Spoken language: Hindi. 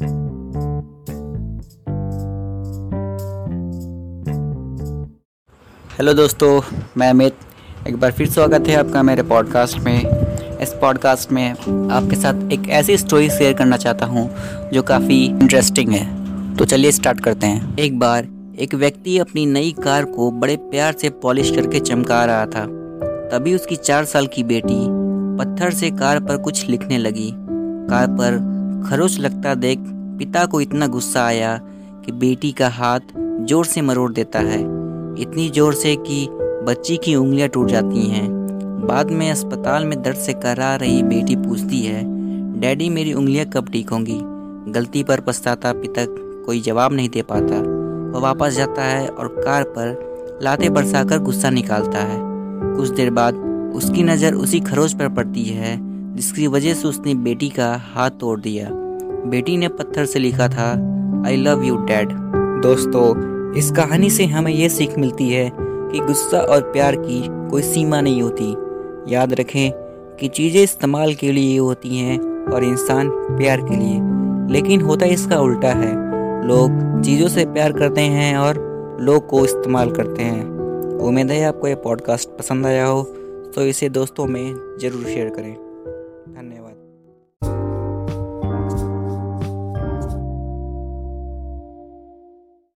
हेलो दोस्तों, मैं अमित। एक बार फिर स्वागत है आपका मेरे पॉडकास्ट में। इस पॉडकास्ट में आपके साथ एक ऐसी स्टोरी शेयर करना चाहता हूँ, जो काफ़ी इंटरेस्टिंग है। तो चलिए स्टार्ट करते हैं। एक बार एक व्यक्ति अपनी नई कार को बड़े प्यार से पॉलिश करके चमका रहा था। तभी उसकी चार साल की बेटी पत्थर से कार पर कुछ लिखने लगी। कार पर खरोच लगता देख पिता को इतना गुस्सा आया कि बेटी का हाथ ज़ोर से मरोड़ देता है। इतनी ज़ोर से कि बच्ची की उंगलियाँ टूट जाती हैं। बाद में अस्पताल में दर्द से करा रही बेटी पूछती है, डैडी, मेरी उंगलियाँ कब ठीक होंगी? गलती पर पछताता पिता कोई जवाब नहीं दे पाता। वह वापस जाता है और कार पर लाते बरसाकर गुस्सा निकालता है। कुछ देर बाद उसकी नज़र उसी खरोच पर पड़ती है जिसकी वजह से उसने बेटी का हाथ तोड़ दिया। बेटी ने पत्थर से लिखा था आई लव यू डैड दोस्तों, इस कहानी से हमें यह सीख मिलती है कि गुस्सा और प्यार की कोई सीमा नहीं होती। याद रखें कि चीज़ें इस्तेमाल के लिए होती हैं और इंसान प्यार के लिए। लेकिन होता इसका उल्टा है। लोग चीज़ों से प्यार करते हैं और लोग को इस्तेमाल करते हैं। उम्मीद है आपको यह पॉडकास्ट पसंद आया हो तो इसे दोस्तों में ज़रूर शेयर करें। धन्यवाद